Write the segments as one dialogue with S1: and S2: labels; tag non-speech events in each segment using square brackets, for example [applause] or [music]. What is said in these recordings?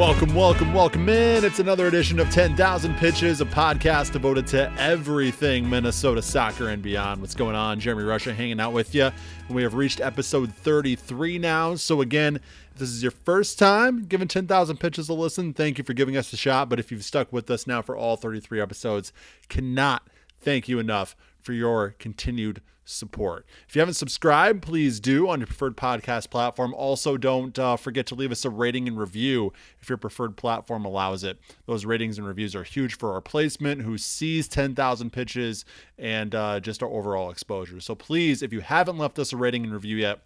S1: Welcome, welcome, welcome in. It's another edition of 10,000 Pitches, a podcast devoted to everything Minnesota soccer and beyond. What's going on? Jeremy Russia hanging out with you. We have reached episode 33 now. So, again, if this is your first time giving 10,000 Pitches a listen, thank you for giving us a shot. But if you've stuck with us now for all 33 episodes, cannot thank you enough for your continued support. If you haven't subscribed, please do on your preferred podcast platform. Also, don't uh, forget to leave us a rating and review if your preferred platform allows it. Those ratings and reviews are huge for our placement, who sees 10,000 pitches, and uh, just our overall exposure. So please, if you haven't left us a rating and review yet,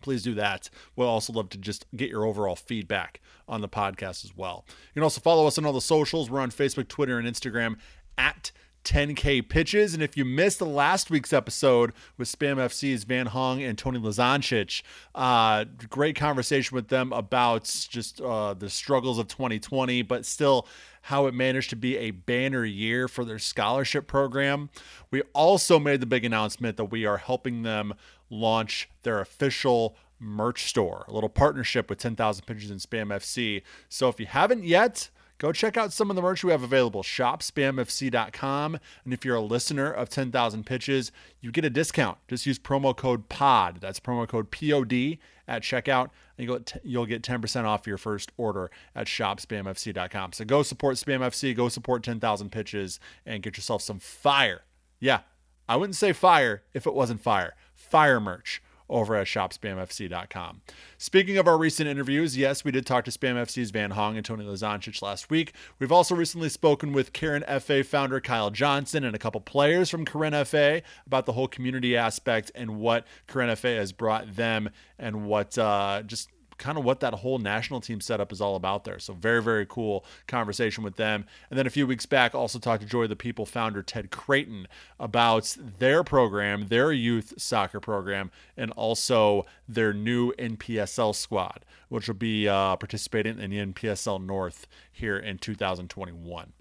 S1: please do that. We'll also love to just get your overall feedback on the podcast as well. You can also follow us on all the socials. We're on Facebook, Twitter, and Instagram at 10K pitches. And if you missed the last week's episode with Spam FC's Van Hong and Tony Lazancic, uh, great conversation with them about just uh, the struggles of 2020, but still how it managed to be a banner year for their scholarship program. We also made the big announcement that we are helping them launch their official merch store, a little partnership with 10,000 Pitches and Spam FC. So if you haven't yet, go check out some of the merch we have available shopspamfc.com and if you're a listener of 10,000 pitches you get a discount. Just use promo code pod that's promo code pod at checkout and you'll, get 10% off your first order at shopspamfc.com so go support spam fc go support 10,000 pitches and get yourself some fire. Yeah i wouldn't say fire if it wasn't fire. Fire merch over at shopspamfc.com. Speaking of our recent interviews, yes, we did talk to Spam FC's Van Hong and Tony Lazancic last week. We've also recently spoken with Karen FA founder Kyle Johnson and a couple players from Karen FA about the whole community aspect and what Karen FA has brought them and what uh, just kind of what that whole national team setup is all about there. So very, very cool conversation with them. And then a few weeks back, also talked to Joy the People founder Ted Creighton about their program, their youth soccer program, and also their new NPSL squad, which will be uh, participating in the NPSL North here in 2021.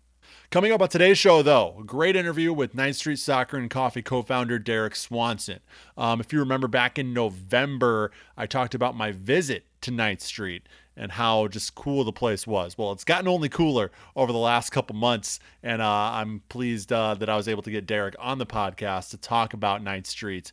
S1: Coming up on today's show, though, a great interview with Ninth Street Soccer and Coffee co founder Derek Swanson. Um, if you remember back in November, I talked about my visit to Ninth Street and how just cool the place was. Well, it's gotten only cooler over the last couple months, and uh, I'm pleased uh, that I was able to get Derek on the podcast to talk about Ninth Street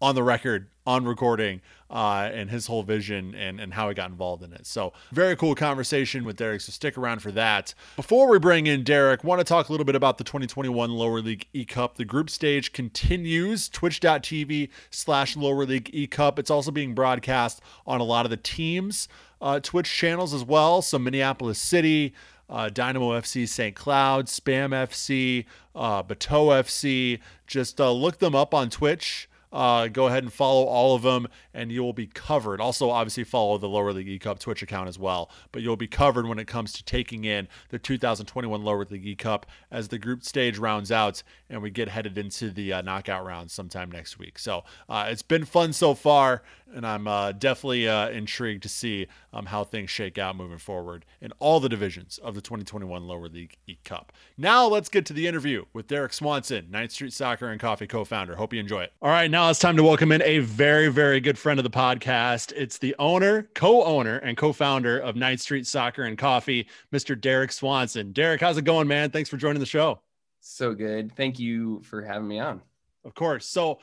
S1: on the record, on recording, uh, and his whole vision and, and how he got involved in it. So, very cool conversation with Derek. So, stick around for that. Before we bring in Derek, want to talk a little bit about the 2021 Lower League E Cup. The group stage continues twitch.tv slash Lower League E Cup. It's also being broadcast on a lot of the teams' uh, Twitch channels as well. So, Minneapolis City. Uh, Dynamo FC St. Cloud, Spam FC, uh, Bateau FC. Just uh, look them up on Twitch. Uh, go ahead and follow all of them, and you will be covered. Also, obviously, follow the Lower League E Cup Twitch account as well. But you'll be covered when it comes to taking in the 2021 Lower League E Cup as the group stage rounds out and we get headed into the uh, knockout rounds sometime next week. So uh, it's been fun so far, and I'm uh, definitely uh, intrigued to see um, how things shake out moving forward in all the divisions of the 2021 Lower League E Cup. Now let's get to the interview with Derek Swanson, Ninth Street Soccer and Coffee co-founder. Hope you enjoy it. All right, now it's time to welcome in a very, very good friend of the podcast. It's the owner, co-owner, and co-founder of Ninth Street Soccer and Coffee, Mr. Derek Swanson. Derek, how's it going, man? Thanks for joining the show.
S2: So good. Thank you for having me on.
S1: Of course. So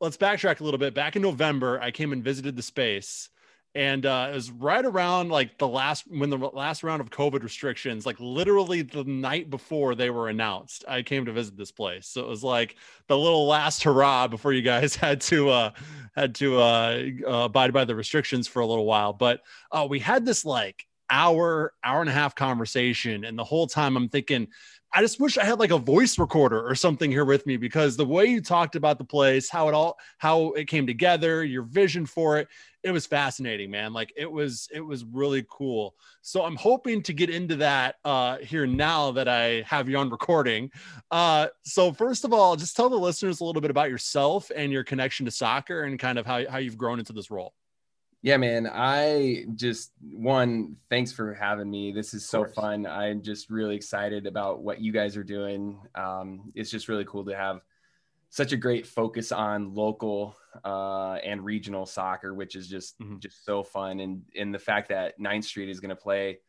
S1: let's backtrack a little bit. Back in November, I came and visited the space. And uh, it was right around like the last when the last round of COVID restrictions, like literally the night before they were announced, I came to visit this place. So it was like the little last hurrah before you guys [laughs] had to uh, had to uh, uh, abide by the restrictions for a little while. But uh, we had this like hour, hour and a half conversation, and the whole time I'm thinking, I just wish I had like a voice recorder or something here with me because the way you talked about the place, how it all how it came together, your vision for it, it was fascinating, man. Like it was it was really cool. So I'm hoping to get into that uh here now that I have you on recording. Uh so first of all, just tell the listeners a little bit about yourself and your connection to soccer and kind of how, how you've grown into this role.
S2: Yeah, man. I just one, thanks for having me. This is so fun. I'm just really excited about what you guys are doing. Um, it's just really cool to have such a great focus on local uh, and regional soccer, which is just mm-hmm. just so fun. And and the fact that Ninth Street is going to play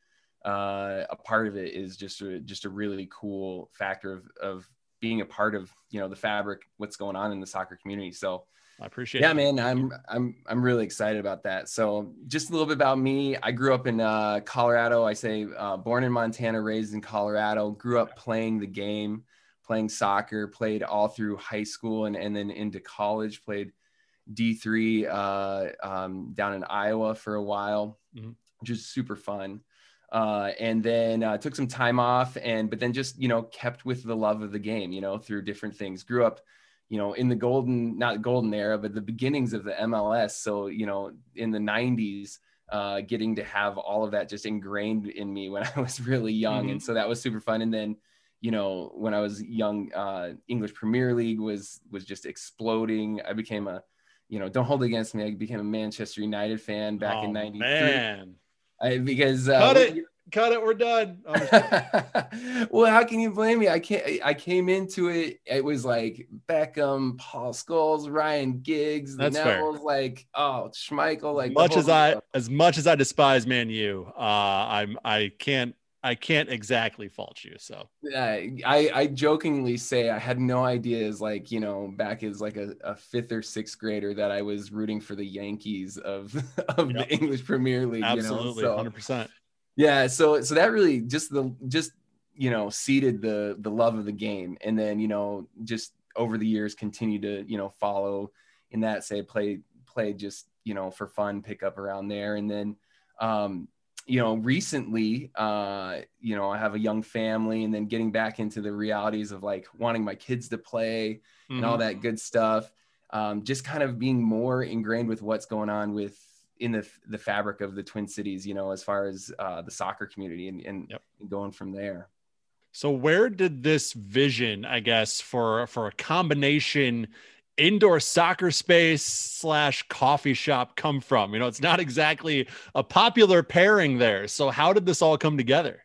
S2: uh, a part of it is just a, just a really cool factor of, of being a part of, you know, the fabric, what's going on in the soccer community. So
S1: I appreciate
S2: yeah, it. man, I'm, I'm, I'm really excited about that. So just a little bit about me. I grew up in uh, Colorado. I say uh, born in Montana, raised in Colorado, grew up playing the game, playing soccer, played all through high school and, and then into college, played D3 uh, um, down in Iowa for a while, mm-hmm. just super fun. Uh, and then uh, took some time off and but then just you know kept with the love of the game you know through different things grew up you know in the golden not golden era but the beginnings of the mls so you know in the 90s uh, getting to have all of that just ingrained in me when [laughs] i was really young. Mm-hmm. and so that was super fun. And then you know when i was young uh, english premier league was was just exploding. I became a you know don't hold it against me. I became a manchester united fan back oh, in 93 man. I, because
S1: uh, cut it. We're done. [laughs]
S2: well, how can you blame me? I can't. I came into it. It was like Beckham, Paul Scholes, Ryan Giggs. That's fair. Like oh, Schmeichel. Like
S1: much as I, as much as I despise Man U, uh, I'm I can't I can't exactly fault you. So
S2: I I jokingly say I had no idea as like you know back as like a, a fifth or sixth grader that I was rooting for the Yankees of [laughs] of yep. the English Premier League.
S1: Absolutely, hundred you know? percent.
S2: Yeah, so so that really just the just you know seeded the the love of the game, and then you know just over the years continue to you know follow in that say play play just you know for fun pick up around there, and then um you know, recently, uh, you know, I have a young family and then getting back into the realities of like wanting my kids to play mm-hmm. and all mm-hmm. that good stuff. Um, just kind of being more ingrained with what's going on with in the the fabric of the Twin Cities, you know, as far as uh, the soccer community and, and, yep. and going from there.
S1: So where did this vision, I guess, for for a combination indoor soccer space slash coffee shop come from? You know, it's not exactly a popular pairing there. So how did this all come together?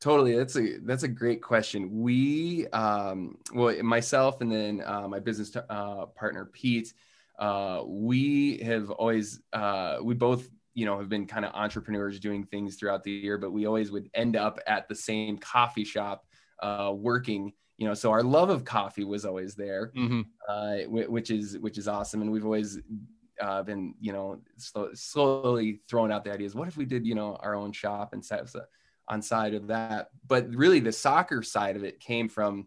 S2: Totally, that's a that's a great question. We, um, well, myself and then uh, my business t- uh, partner Pete, uh, we have always uh, we both you know have been kind of entrepreneurs doing things throughout the year, but we always would end up at the same coffee shop uh, working you know so our love of coffee was always there mm-hmm. uh, which is which is awesome and we've always uh, been you know slow, slowly throwing out the ideas what if we did you know our own shop and set on side of that but really the soccer side of it came from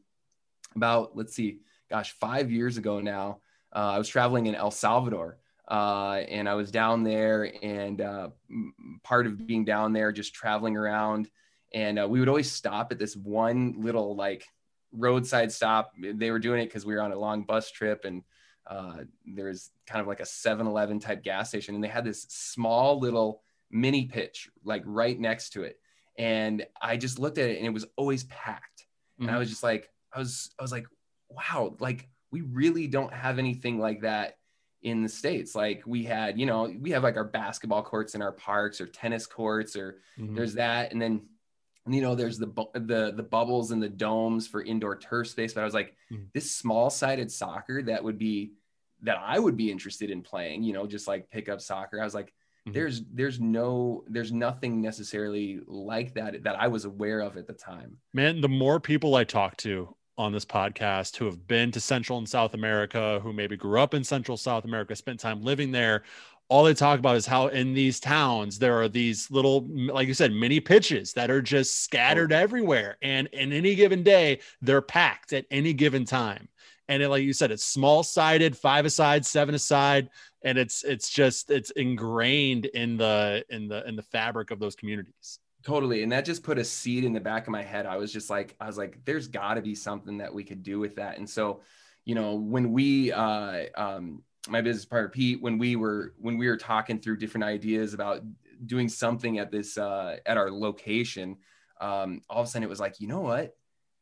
S2: about let's see gosh five years ago now uh, i was traveling in el salvador uh, and i was down there and uh, part of being down there just traveling around and uh, we would always stop at this one little like roadside stop. They were doing it because we were on a long bus trip and uh, there's kind of like a 7-Eleven type gas station, and they had this small little mini pitch like right next to it. And I just looked at it, and it was always packed. Mm-hmm. And I mm-hmm. was just like, I was, I was like, wow, like we really don't have anything like that in the states. Like we had, you know, we have like our basketball courts in our parks or tennis courts, or mm-hmm. there's that, and then you know there's the the the bubbles and the domes for indoor turf space but i was like mm. this small sided soccer that would be that i would be interested in playing you know just like pickup soccer i was like mm-hmm. there's there's no there's nothing necessarily like that that i was aware of at the time
S1: man the more people i talk to on this podcast who have been to central and south america who maybe grew up in central south america spent time living there. All they talk about is how in these towns there are these little like you said mini pitches that are just scattered oh. everywhere. And in any given day they're packed at any given time. And it, like you said it's small sided five aside seven aside and it's it's just it's ingrained in the in the in the fabric of those communities
S2: totally and that just put a seed in the back of my head i was just like i was like there's got to be something that we could do with that and so you know when we uh um my business partner Pete when we were when we were talking through different ideas about doing something at this uh, at our location. Um, all of a sudden, it was like, you know what?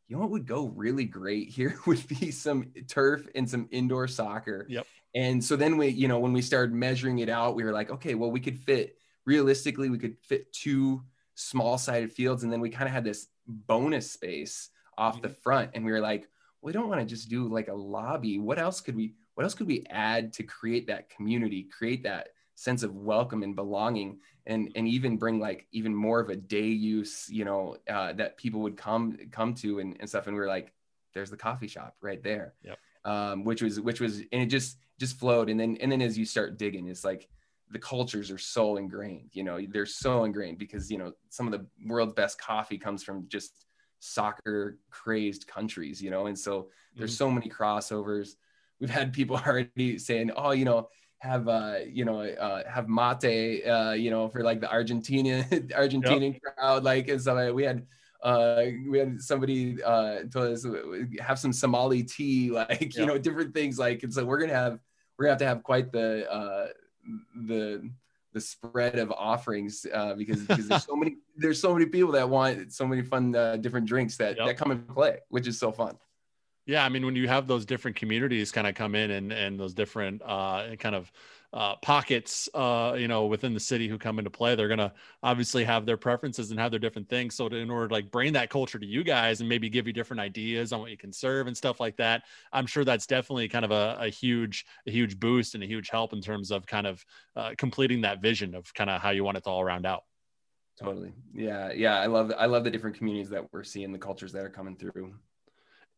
S2: You know what would go really great here [laughs] would be some turf and some indoor soccer.
S1: Yep.
S2: And so then we, you know, when we started measuring it out, we were like, okay, well, we could fit realistically, we could fit two small sided fields, and then we kind of had this bonus space off the mm-hmm. front, and we were like, we don't want to just do like a lobby. What else could we? what else could we add to create that community, create that sense of welcome and belonging and and even bring like even more of a day use you know uh, that people would come come to and, and stuff and we are like there's the coffee shop right there
S1: yep.
S2: um, which was which was and it just just flowed and then and then as you start digging it's like the cultures are so ingrained you know they're so ingrained because you know some of the world's best coffee comes from just soccer crazed countries you know and so there's mm-hmm. so many crossovers we've had people [laughs] already saying oh you know have uh you know uh have mate uh you know for like the argentina [laughs] argentinian yep. crowd like and so we had uh we had somebody uh told us have some somali tea [laughs] like you know different things like and so we're gonna have we're gonna have to have quite the uh the the spread of offerings uh, because, because there's so many [laughs] there's so many people that want so many fun uh, different drinks that yep. that come and play, which is so fun.
S1: Yeah, I mean, when you have those different communities kind of come in and and those different uh, kind of uh, pockets, uh, you know, within the city who come into play, they're gonna obviously have their preferences and have their different things. So, to, in order to like bring that culture to you guys and maybe give you different ideas on what you can serve and stuff like that, I'm sure that's definitely kind of a, a huge, a huge boost and a huge help in terms of kind of uh, completing that vision of kind of how you want it to all round out.
S2: Totally. Yeah. Yeah. I love, I love the different communities that we're seeing, the cultures that are coming through.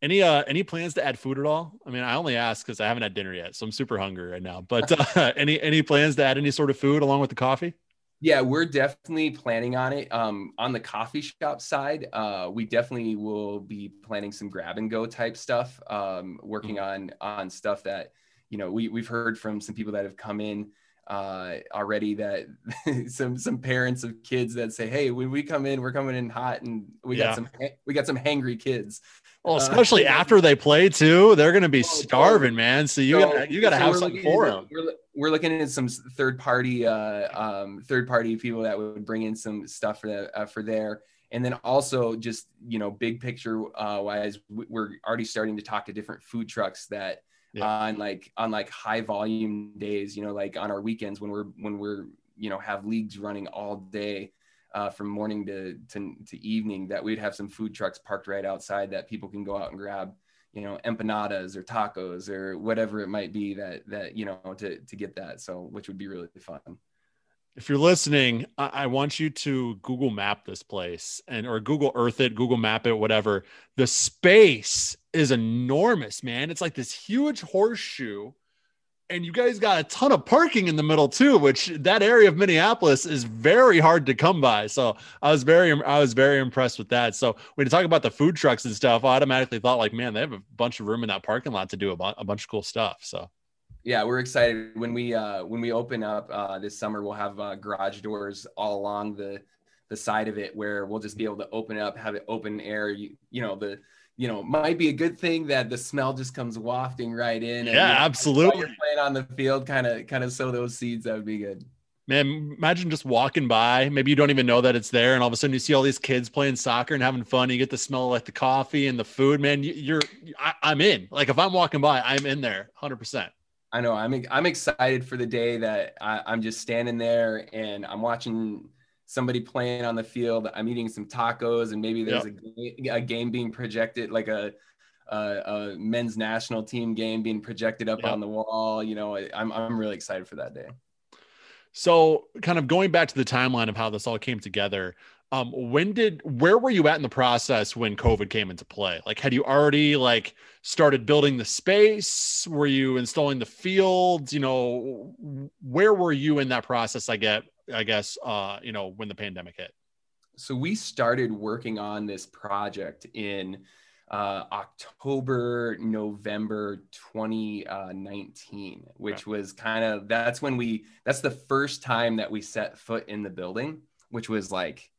S1: Any uh any plans to add food at all? I mean, I only ask because I haven't had dinner yet, so I'm super hungry right now. But [laughs] uh, any any plans to add any sort of food along with the coffee?
S2: Yeah, we're definitely planning on it. Um, on the coffee shop side, uh, we definitely will be planning some grab and go type stuff. Um, working mm-hmm. on on stuff that you know we we've heard from some people that have come in uh, already that [laughs] some some parents of kids that say, "Hey, when we come in, we're coming in hot, and we yeah. got some we got some hangry kids."
S1: Well, uh, especially uh, after they play too, they're going to be oh, starving, man. So you so, got you got to so have something for them.
S2: We're, we're looking at some third party uh, um, third party people that would bring in some stuff for the, uh, for there. And then also just you know big picture uh, wise, we're already starting to talk to different food trucks that yeah. on like on like high volume days, you know, like on our weekends when we're when we're you know have leagues running all day uh, from morning to, to, to evening that we'd have some food trucks parked right outside that people can go out and grab you know empanadas or tacos or whatever it might be that that you know to to get that so which would be really fun.
S1: If you're listening I, I want you to google map this place and or google earth it google map it whatever. The space is enormous man. It's like this huge horseshoe and you guys got a ton of parking in the middle too which that area of minneapolis is very hard to come by. So i was very i was very impressed with that. So when you talk about the food trucks and stuff i automatically thought like man they have a bunch of room in that parking lot to do a, bu- a bunch of cool stuff. So.
S2: Yeah we're excited. When we uh when we open up uh this summer we'll have uh, garage doors all along the the side of it where we'll just be able to open it up have it open air. You, you know the you know, might be a good thing that the smell just comes wafting right in.
S1: And, yeah,
S2: you know,
S1: absolutely. You're
S2: playing on the field, kind of, kind of sow those seeds. That would be good.
S1: Man, imagine just walking by. Maybe you don't even know that it's there, and all of a sudden you see all these kids playing soccer and having fun. You get the smell of like the coffee and the food. Man, you're, I, I'm in. Like if I'm walking by, I'm in there, hundred percent.
S2: I know. I'm, I'm excited for the day that I, I'm just standing there and I'm watching somebody playing on the field. I'm eating some tacos, and maybe there's yep. a, a, game being projected, like a, a, a, men's national team game being projected up yep. on the wall. You know, I'm I'm really excited for that day.
S1: So, kind of going back to the timeline of how this all came together. Um, when did where were you at in the process when COVID came into play? Like, had you already like started building the space? Were you installing the fields? You know, where were you in that process? I get I guess, uh, you know, when the pandemic hit?
S2: So we started working on this project in uh, October, November 2019, which was kind of that's when we that's the first time that we set foot in the building, which was like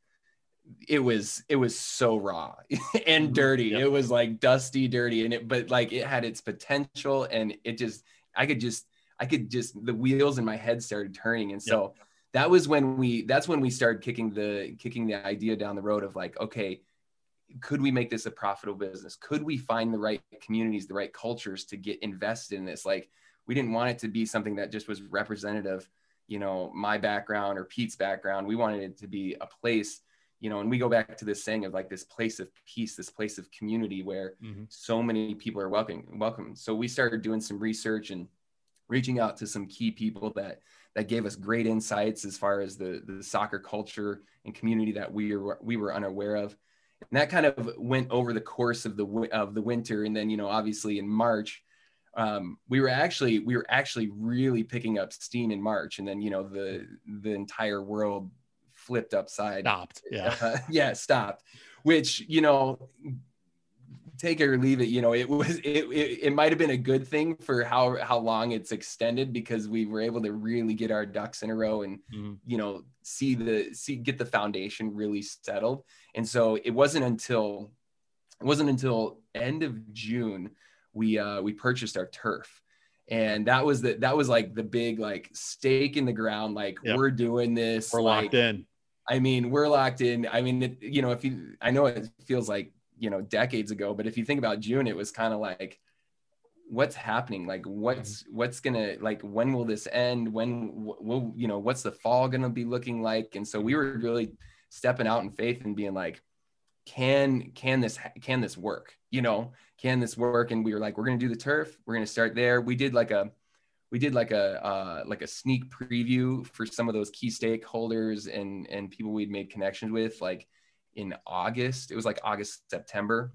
S2: it was it was so raw [laughs] and mm-hmm. dirty. Yep. It was like dusty, dirty, and it but like it had its potential and it just I could just I could just the wheels in my head started turning. And so yep that was when we that's when we started kicking the kicking the idea down the road of like okay could we make this a profitable business? Could we find the right communities the right cultures to get invested in this? Like we didn't want it to be something that just was representative you know my background or pete's background. We wanted it to be a place you know and we go back to this saying of like this place of peace this place of community where mm-hmm. so many people are welcome welcome. So we started doing some research and reaching out to some key people that that gave us great insights as far as the the soccer culture and community that we were we were unaware of. And that kind of went over the course of the of the winter. And then you know obviously in march um, we were actually we were actually really picking up steam in march. And then you know the the entire world flipped upside.
S1: Stopped yeah.
S2: Uh, [laughs] yeah stopped which you know take it or leave it you know it was [laughs] it, it, it might have been a good thing for how how long it's extended because we were able to really get our ducks in a row and mm-hmm. you know see the see get the foundation really settled and so it wasn't until it wasn't until end of june we uh we purchased our turf and that was the that was like the big like stake in the ground like yep. we're doing this
S1: we're
S2: like,
S1: locked in
S2: i mean we're locked in i mean it, you know if you i know it feels like you know decades ago but if you think about june it was kind of like what's happening? Like what's mm-hmm. what's gonna like when will this end? When will you know what's the fall gonna be looking like? And so we were really stepping out in faith and being like can can this can this work? You know can this work? And we were like we're gonna do the turf. We're gonna start there. We did like a we did like a uh, like a sneak preview for some of those key stakeholders and and people we'd made connections with like in August. It was like August, September.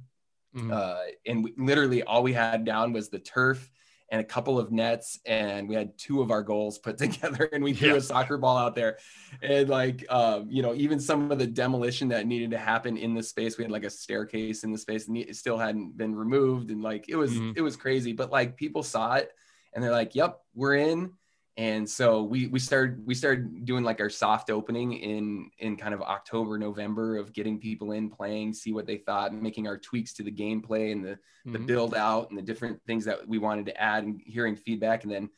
S2: Mm-hmm. Uh, and we, literally all we had down was the turf and a couple of nets and we had two of our goals put [laughs] together and we threw yeah. a soccer ball out there and like um, you know even some of the demolition that needed to happen in the space we had like a staircase in the space and it still hadn't been removed and like it was mm-hmm. it was crazy but like people saw it and they're like yep we're in and so we we started we started doing like our soft opening in in kind of october november of getting people in playing see what they thought making our tweaks to the gameplay and the mm-hmm. the build out and the different things that we wanted to add and hearing feedback. And then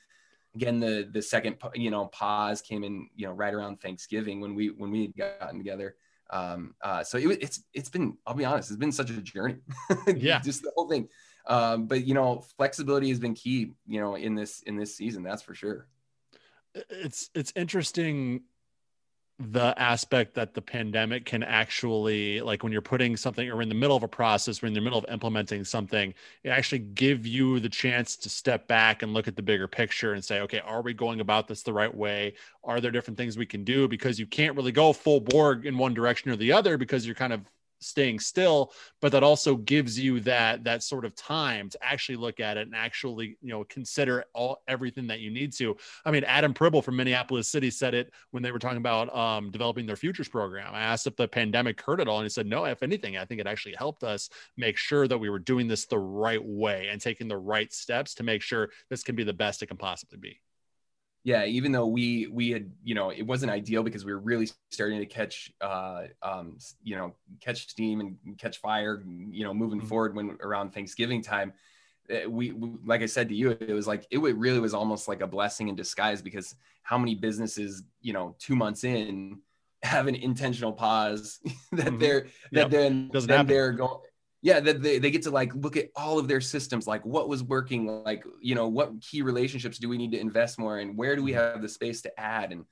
S2: again the the second you know pause came in you know right around thanksgiving when we when we had gotten together. Um uh so it, it's it's been i'll be honest it's been such a journey. [laughs]
S1: Yeah.
S2: Just the whole thing. Um but you know flexibility has been key you know in this in this season that's for sure
S1: it's it's interesting the aspect that the pandemic can actually like when you're putting something or in the middle of a process or in the middle of implementing something it actually give you the chance to step back and look at the bigger picture and say okay are we going about this the right way? Are there different things we can do? Because you can't really go full borg in one direction or the other because you're kind of staying still but that also gives you that that sort of time to actually look at it and actually you know consider all everything that you need to. I mean adam pribble from minneapolis city said it when they were talking about um, developing their futures program. I asked if the pandemic hurt it all and he said no if anything i think it actually helped us make sure that we were doing this the right way and taking the right steps to make sure this can be the best it can possibly be
S2: yeah, even though we we had you know it wasn't ideal because we were really starting to catch uh, um, you know catch steam and catch fire you know moving mm-hmm. forward when around Thanksgiving time. Eh, we, we, like I said to you, it was like it really was almost like a blessing in disguise because how many businesses you know two months in [laughs] have an intentional pause [laughs] that mm-hmm. they're that yep. then, then they're going yeah that they, they get to like look at all of their systems like what was working like you know what key relationships do we need to invest more in? Where do we mm. have the space to add? And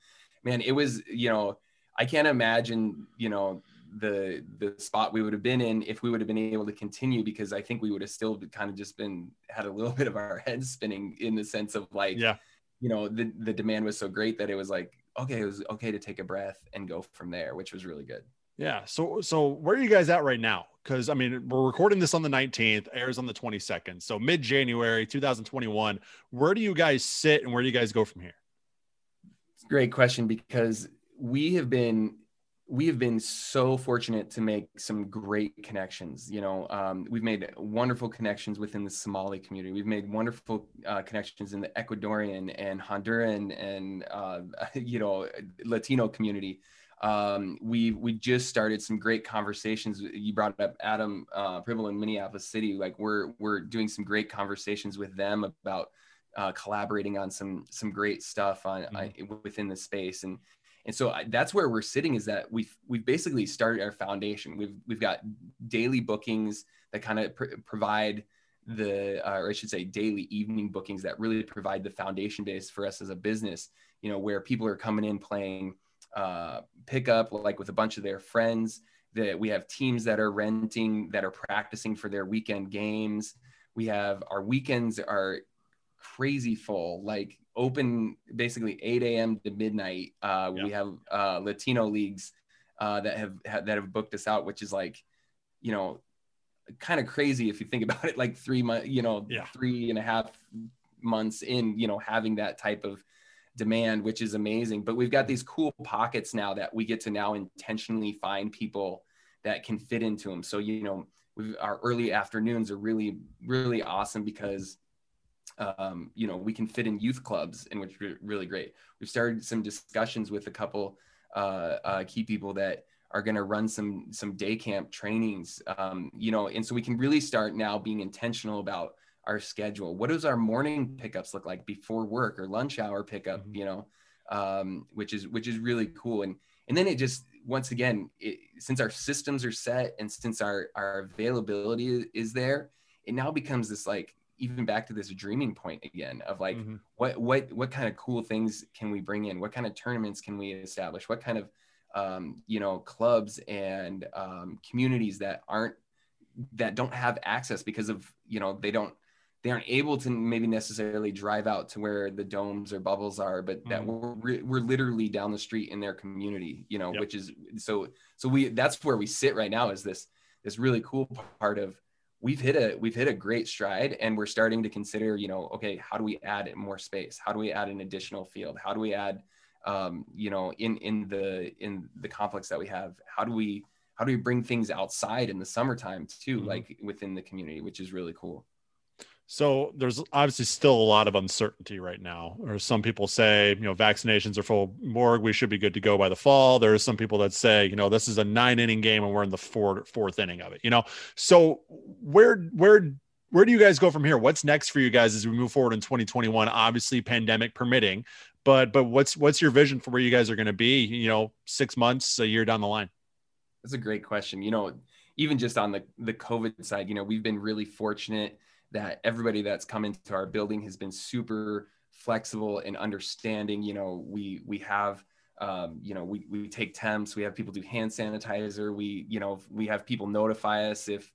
S2: man it was you know i can't imagine you know the the spot we would have been in if we would have been able to continue because i think we would have still kind of just been had a little [laughs] bit of our heads spinning in the sense of like
S1: yeah.
S2: you know the the demand was so great that it was like okay it was okay to take a breath and go from there which was really good
S1: yeah. So so where are you guys at right now? Because I mean, we're recording this on the 19th, airs on the 22nd. So mid January 2021. Where do you guys sit and where do you guys go from here?
S2: Great question because we have been we have been so fortunate to make some great connections. You know, um, we've made wonderful connections within the Somali community. We've made wonderful uh, connections in the Ecuadorian and Honduran and uh, [laughs] you know Latino community um, we we just started some great conversations. You brought up Adam uh, Pribble in Minneapolis City. Like we're we're doing some great conversations with them about uh, collaborating on some some great stuff on, mm-hmm. uh, within the space and and so I, that's where we're sitting is that we've we've basically started our foundation. We've we've got daily bookings that kind of pr- provide the uh, or I should say daily evening bookings that really provide the foundation base for us as a business. You know where people are coming in playing uh, pick up like with a bunch of their friends that we have teams that are renting that are practicing for their weekend games we have our weekends are crazy full like open basically 8 a.m. to midnight. Uh,
S1: Yeah.
S2: We have uh, Latino leagues uh, that have that have booked us out, which is like, you know, kind of crazy if you think [laughs] about it. Like three months, you know,
S1: Yeah.
S2: three and a half months in, you know, having that type of demand, which is amazing. But we've got these cool pockets now that we get to now intentionally find people that can fit into them. So you know, we've, our early afternoons are really really awesome because um, you know we can fit in youth clubs, and which are really great. We've started some discussions with a couple uh, uh, key people that are going to run some some day camp trainings um, you know and so we can really start now being intentional about our schedule what does our morning pickups look like before work or lunch hour pickup
S1: Mhm.
S2: you know um, which is which is really cool and and then it just once again it, since our systems are set and since our our availability is, there it now becomes this like even back to this dreaming point again of like
S1: Mhm.
S2: what what what kind of cool things can we bring in what kind of tournaments can we establish what kind of um, you know clubs and um, communities that aren't that don't have access because of you know they don't they aren't able to maybe necessarily drive out to where the domes or bubbles are but that
S1: Mhm.
S2: we're we're literally down the street in their community you know
S1: Yep.
S2: which is so so we that's where we sit right now is this this really cool part of we've hit a we've hit a great stride and we're starting to consider you know okay how do we add more space how do we add an additional field how do we add um, you know in in the in the complex that we have how do we how do we bring things outside in the summertime too
S1: Mhm.
S2: like within the community which is really cool
S1: So there's obviously still a lot of uncertainty right now. Or some people say, you know, vaccinations are full morgue. We should be good to go by the fall. There's some people that say, you know, this is a nine inning game and we're in the fourth fourth inning of it. You know, so where where where do you guys go from here? What's next for you guys as we move forward in 2021? Obviously, pandemic permitting, but but what's what's your vision for where you guys are going to be? You know, six months, a year down the line.
S2: That's a great question. You know, even just on the the COVID side, you know, we've been really fortunate that everybody that's come into our building has been super flexible and understanding. You know, we we have um, you know, we we take temps, we have people do hand sanitizer, we, you know, we have people notify us if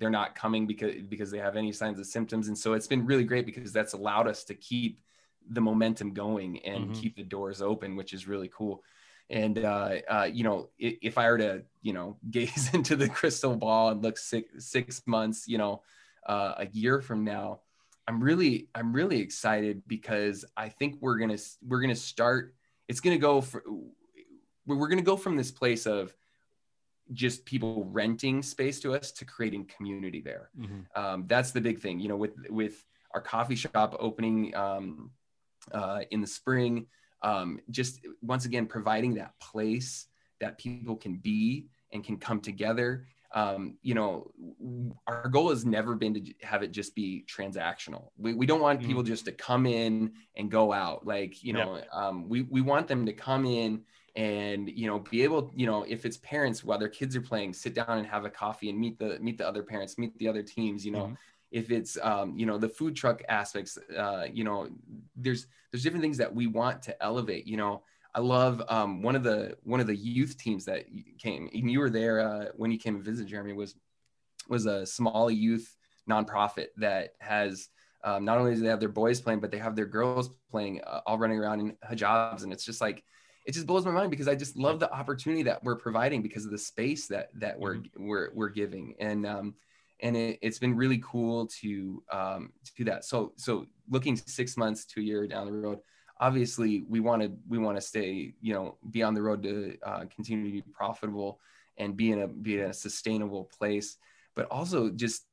S2: they're not coming because because they have any signs of symptoms. And so it's been really great because that's allowed us to keep the momentum going and
S1: Mhm.
S2: keep the doors open, which is really cool and uh, uh, you know if, if i were to you know [laughs] gaze into the crystal ball and look six six months you know uh, a year from now i'm really i'm really excited because i think we're gonna we're gonna start it's gonna go for we're gonna go from this place of just people renting space to us to creating community there. Um, that's the big thing you know with with our coffee shop opening um, uh, in the spring um, just once again providing that place that people can be and can come together um, you know our goal has never been to have it just be transactional. We, we don't want
S1: Mhm.
S2: people just to come in and go out. Like you know um, we, we want them to come in and you know be able you know if it's parents while their kids are playing sit down and have a coffee and meet the meet the other parents meet the other teams you know.
S1: Mhm.
S2: if it's um, you know the food truck aspects uh, you know there's there's different things that we want to elevate you know i love um, one of the one of the youth teams that came and you were there uh, when you came and visit jeremy was was a small youth nonprofit that has um, not only do they have their boys playing but they have their girls playing uh, all running around in hijabs and it's just like it just blows my mind because I just love the opportunity that we're providing because of the space that that we're we're we're giving and um and it, it's been really cool to um to do that. So so looking six months to a year down the road obviously we want to we want to stay you know be on the road to uh, continue to be profitable and be in a be in a sustainable place but also just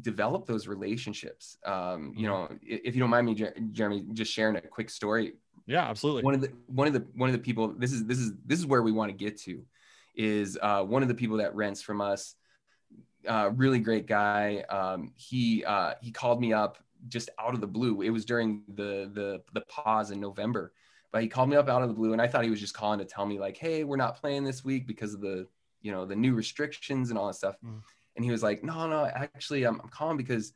S2: develop those relationships. Um you know if if you don't mind me jeremy just sharing a quick story.
S1: Yeah, absolutely.
S2: one of the one of the one of the people this is this is this is where we want to get to is uh, one of the people that rents from us uh, really great guy. Um, he uh, he called me up just out of the blue it was during the the the pause in november but he called me up out of the blue and i thought he was just calling to tell me like hey we're not playing this week because of the you know the new restrictions and all that stuff
S1: Mm.
S2: and he was like no no actually i'm, I'm calling because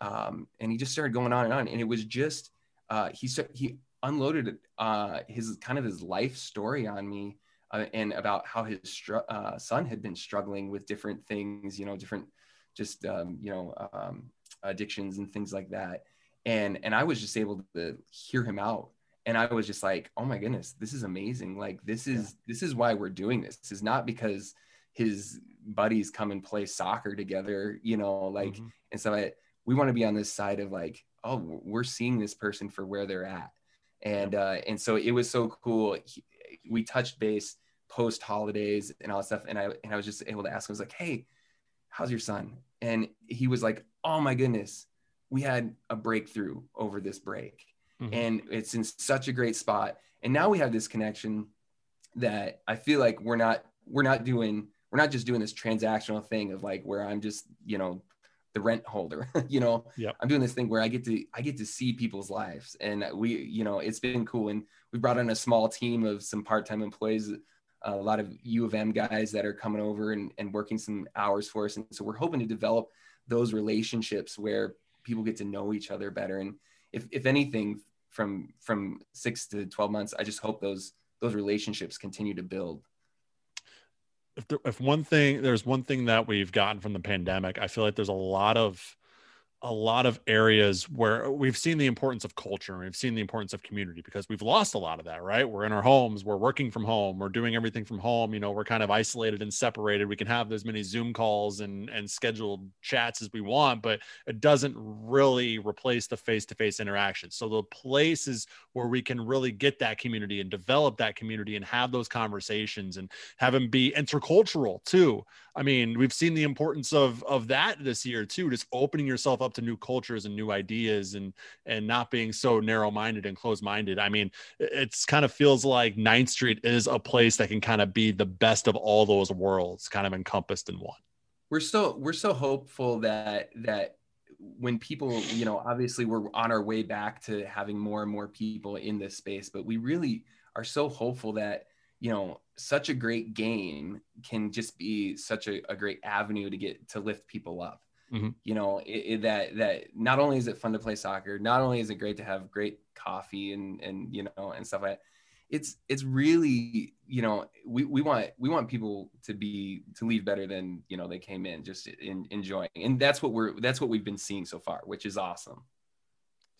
S2: um, and he just started going on and on and it was just uh, he he unloaded uh, his kind of his life story on me uh, and about how his str- uh, son had been struggling with different things, you know, different just um, you know um, addictions and things like that. and and I was just able to hear him out and I was just like, oh my goodness, this is amazing. Like this is yeah. this is why we're doing this. This is not because his buddies come and play soccer together, you know, like mm-hmm. and so I we want to be on this side of like, oh, we're seeing this person for where they're at. And uh and so it was so cool. He, we touched base post holidays and all that stuff. And I and I was just able to ask him, I was like, hey, how's your son? And he was like, oh my goodness, we had a breakthrough over this break mm-hmm. and it's in such a great spot. And now we have this connection that I feel like we're not we're not doing we're not just doing this transactional thing of like where I'm just you know the rent holder [laughs] you know
S1: yep.
S2: i'm doing this thing where i get to i get to see people's lives and we you know it's been cool and we brought in a small team of some part-time employees a lot of u of m guys that are coming over and, and working some hours for us. And so we're hoping to develop those relationships where people get to know each other better. And if, if anything from from six to 12 months i just hope those those relationships continue to build.
S1: If, there, if one thing there's one thing that we've gotten from the pandemic i feel like there's a lot of a lot of areas where we've seen the importance of culture we've seen the importance of community because we've lost a lot of that right? We're in our homes we're working from home we're doing everything from home you know we're kind of isolated and separated. We can have as many zoom calls and and scheduled chats as we want but it doesn't really replace the face-to-face interaction. So the places where we can really get that community and develop that community and have those conversations and have them be intercultural too. I mean we've seen the importance of of that this year too just opening yourself up to new cultures and new ideas and and not being so narrow-minded and closed-minded. I mean it's kind of feels like ninth street is a place that can kind of be the best of all those worlds kind of encompassed in one.
S2: We're so we're so hopeful that that when people you know obviously we're on our way back to having more and more people in this space but we really are so hopeful that you know such a great game can just be such a, a great avenue to get to lift people up Mm-hmm. You know, it, it, that that not only is it fun to play soccer, not only is it great to have great coffee and and you know and stuff like that. It's it's really you know we, we want we want people to be to leave better than you know they came in just in, enjoying and that's what we're that's what we've been seeing so far which is awesome.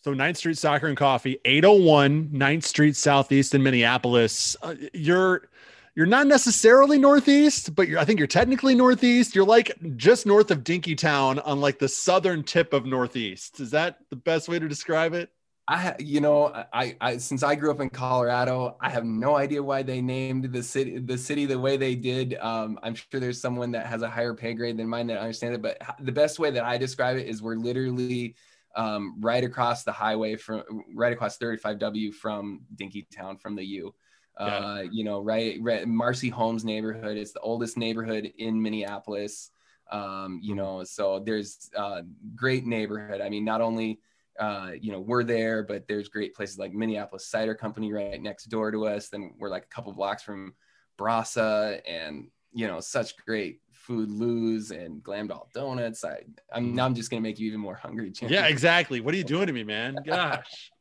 S1: So 9th Street Soccer and Coffee, 801 9th Street Southeast in Minneapolis. Uh, you're you're not necessarily northeast, but I think you're technically northeast. You're like just north of Dinkytown on like the southern tip of northeast. Is that the best way to describe it?
S2: I, you know, I, I, since I grew up in Colorado, I have no idea why they named the city, the city the way they did. Um, I'm sure there's someone that has a higher pay grade than mine that understands it, but the best way that I describe it is we're literally um, right across the highway from, right across 35W from Dinkytown from the U. Uh, you know, right, right, Marcy Holmes neighborhood. It's the oldest neighborhood in Minneapolis. Um, you know, so there's uh, great neighborhood. I mean, not only uh, you know we're there, but there's great places like Minneapolis Cider Company right next door to us. Then we're like a couple blocks from Brasa, and you know, such great food, Lou's and Glam Doll Donuts. I, I'm now I'm just gonna make you even more hungry.
S1: Jim. Yeah, exactly. What are you [laughs] doing to me, man? Gosh.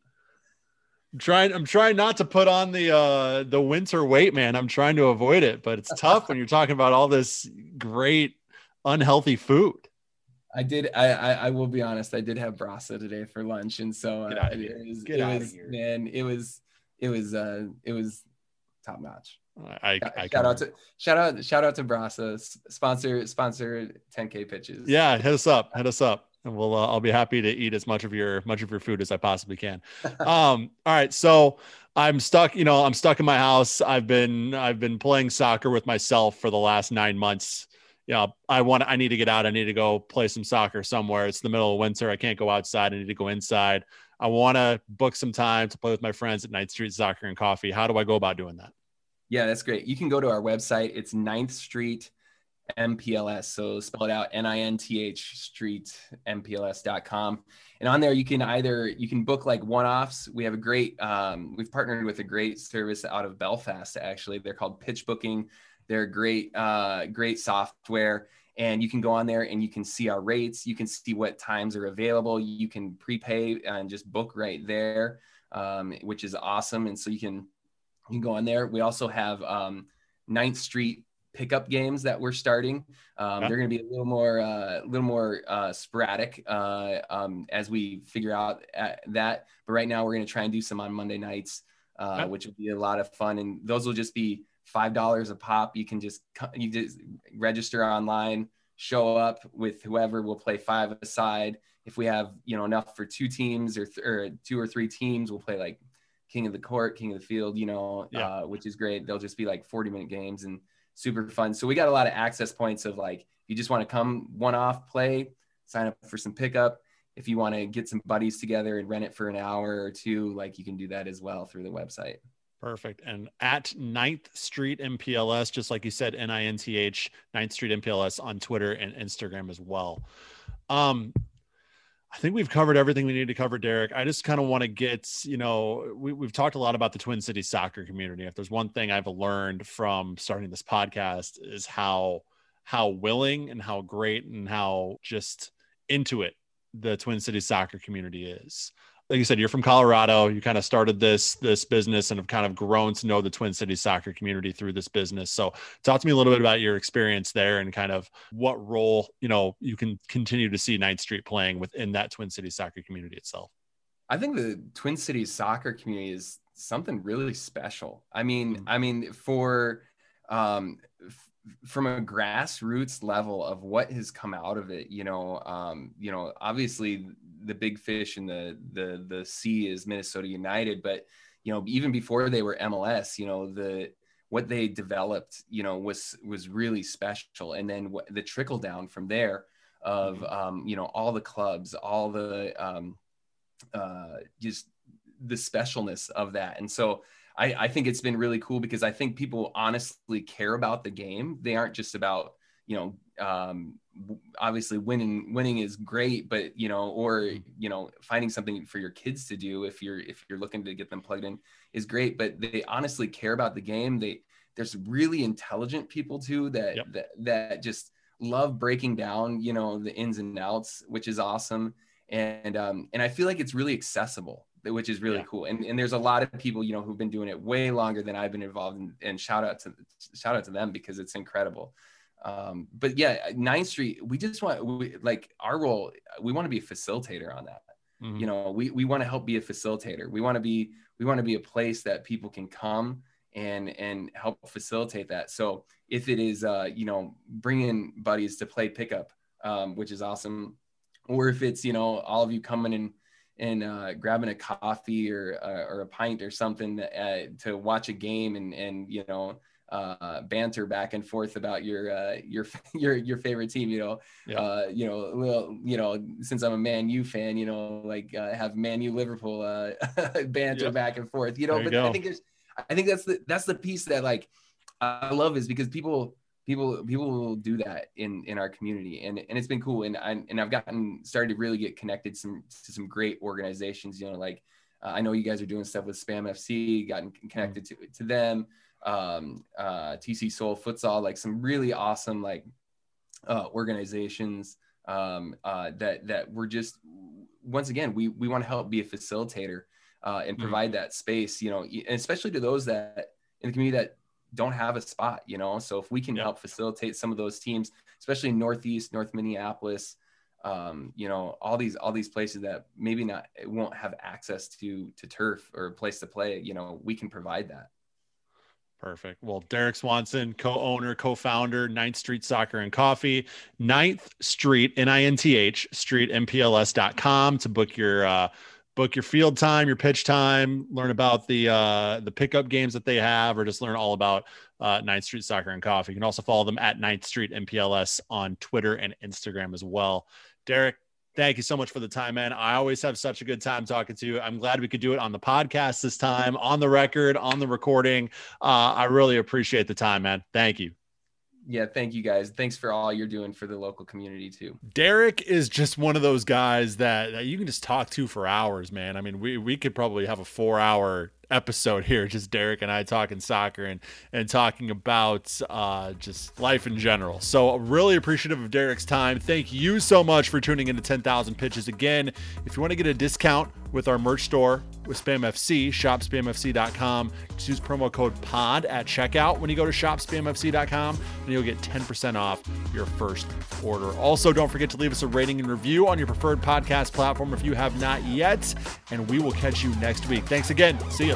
S1: I'm trying I'm trying not to put on the uh the winter weight, man. I'm trying to avoid it, but it's tough when you're talking about all this great unhealthy food.
S2: I did. I, I, I will be honest. I did have brasa today for lunch, and so uh, it was, Get it was man. It was it was uh it was top notch.
S1: I,
S2: I shout out to shout out shout out to brasa sponsor sponsor 10k pitches.
S1: Yeah, hit us up. Hit us up and we'll uh, I'll be happy to eat as much of your much of your food as I possibly can. [laughs] Um, all right, so I'm stuck. You know, I'm stuck in my house. I've been I've been playing soccer with myself for the last nine months. You know, I want I need to get out. I need to go play some soccer somewhere. It's the middle of winter. I can't go outside. I need to go inside. I want to book some time to play with my friends at Ninth Street Soccer and Coffee. How do I go about doing that?
S2: Yeah, that's great. You can go to our website. It's Ninth Street MPLS. So spell it out N-I-N-T-H street MPLS.com. And on there you can either you can book like one-offs. We have a great um, we've partnered with a great service out of Belfast actually. They're called Pitch Booking. They're great, uh, great software. And you can go on there and you can see our rates. You can see what times are available. You can prepay and just book right there, um, which is awesome. And so you can you can go on there. We also have um, 9th Street pickup games that we're starting. Um, yeah. They're going to be a little more, a uh, little more uh, sporadic uh, um, as we figure out uh, that. But right now, we're going to try and do some on Monday nights, uh, yeah. which will be a lot of fun. And those will just be five dollars a pop. You can just you just register online, show up with whoever. We'll play five aside. If we have you know enough for two teams or, th- or two or three teams, we'll play like king of the court, king of the field. You know, yeah. uh, which is great. They'll just be like forty minute games and super fun. So we got a lot of access points of like you just want to come one off play, sign up for some pickup. If you want to get some buddies together and rent it for an hour or two, like you can do that as well through the website.
S1: Perfect. And at 9th Street MPLS, just like you said, N I N T H, 9th Street MPLS on Twitter and Instagram as well. Um, I think we've covered everything we need to cover, Derek. I just kind of want to get, you know, we, we've talked a lot about the Twin Cities soccer community. If there's one thing I've learned from starting this podcast is how how willing and how great and how just into it the Twin Cities soccer community is like you said, you're from Colorado. You kind of started this this business and have kind of grown to know the Twin Cities soccer community through this business. So, talk to me a little bit about your experience there and kind of what role you know you can continue to see Ninth Street playing within that Twin Cities soccer community itself.
S2: I think the Twin Cities soccer community is something really special. I mean, mm-hmm. I mean, for um, from a grassroots level of what has come out of it, you know, um, you know, obviously the big fish in the the the sea is Minnesota United, but you know even before they were MLS, you know the what they developed, you know, was was really special, and then what, the trickle down from there of mm-hmm. um, you know all the clubs, all the um, uh, just the specialness of that, and so. I, I think it's been really cool because I think people honestly care about the game. They aren't just about you know um, obviously winning winning is great but you know or mm-hmm. you know finding something for your kids to do if you're if you're looking to get them plugged in is great but they honestly care about the game they there's really intelligent people too that yep. that, that just love breaking down you know the ins and outs which is awesome and um and i feel like it's really accessible which is really yeah. cool and, and there's a lot of people you know who've been doing it way longer than i've been involved in and shout out to shout out to them because it's incredible um, but yeah, Ninth Street, we just want we, like our role. We want to be a facilitator on that. Mm-hmm. You know, we we want to help be a facilitator. We want to be we want to be a place that people can come and and help facilitate that. So if it is, uh, you know, bringing buddies to play pickup, um, which is awesome, or if it's you know all of you coming and and uh, grabbing a coffee or uh, or a pint or something uh, to watch a game and and you know uh, banter back and forth about your uh, your [laughs] your your favorite team. You know, yeah. uh, you know, well, you know, since I'm a Man U fan, you know, like uh, have Man U Liverpool uh, [laughs] banter yeah. back and forth. You know, there but you I think there's, I think that's the that's the piece that like I love is because people people people will do that in in our community and and it's been cool and I, and I've gotten started to really get connected some to some great organizations you know like uh, I know you guys are doing stuff with Spam FC gotten connected to to them um, uh, TC Soul Futsal, like some really awesome like uh, organizations um, uh, that that we're just once again we we want to help be a facilitator uh, and mm-hmm. provide mm-hmm. that space, you know, and especially to those that in the community that don't have a spot, you know. So if we can help facilitate some of those teams, especially Northeast, North Minneapolis, um, you know, all these all these places that maybe not won't have access to to turf or a place to play, you know, we can provide that.
S1: Perfect. Well, Derek Swanson, co-owner, co-founder, Ninth Street Soccer and Coffee, Ninth Street, N-I-N-T-H, Street, MPLS.com to book your uh, book your field time, your pitch time, learn about the uh, the pickup games that they have, or just learn all about uh, Ninth Street Soccer and Coffee. You can also follow them at Ninth Street MPLS on Twitter and Instagram as well. Derek, Thank you so much for the time, man. I always have such a good time talking to you. I'm glad we could do it on the podcast this time, on the record, on the recording. Uh, I really appreciate the time, man. Thank you.
S2: Yeah, thank you guys. Thanks for all you're doing for the local community too.
S1: Derek is just one of those guys that, that you can just talk to for hours, man. I mean, we we could probably have a 4-hour episode here, just Derek and I talking soccer and and talking about uh, just life in general. So really appreciative of Derek's time. Thank you so much for tuning into 10,000 pitches again. If you want to get a discount with our merch store with SpamFC, shopspamfc.com. Just use promo code POD at checkout when you go to shopspamfc.com, and you'll get 10% off your first order. Also, don't forget to leave us a rating and review on your preferred podcast platform if you have not yet, and we will catch you next week. Thanks again. See you.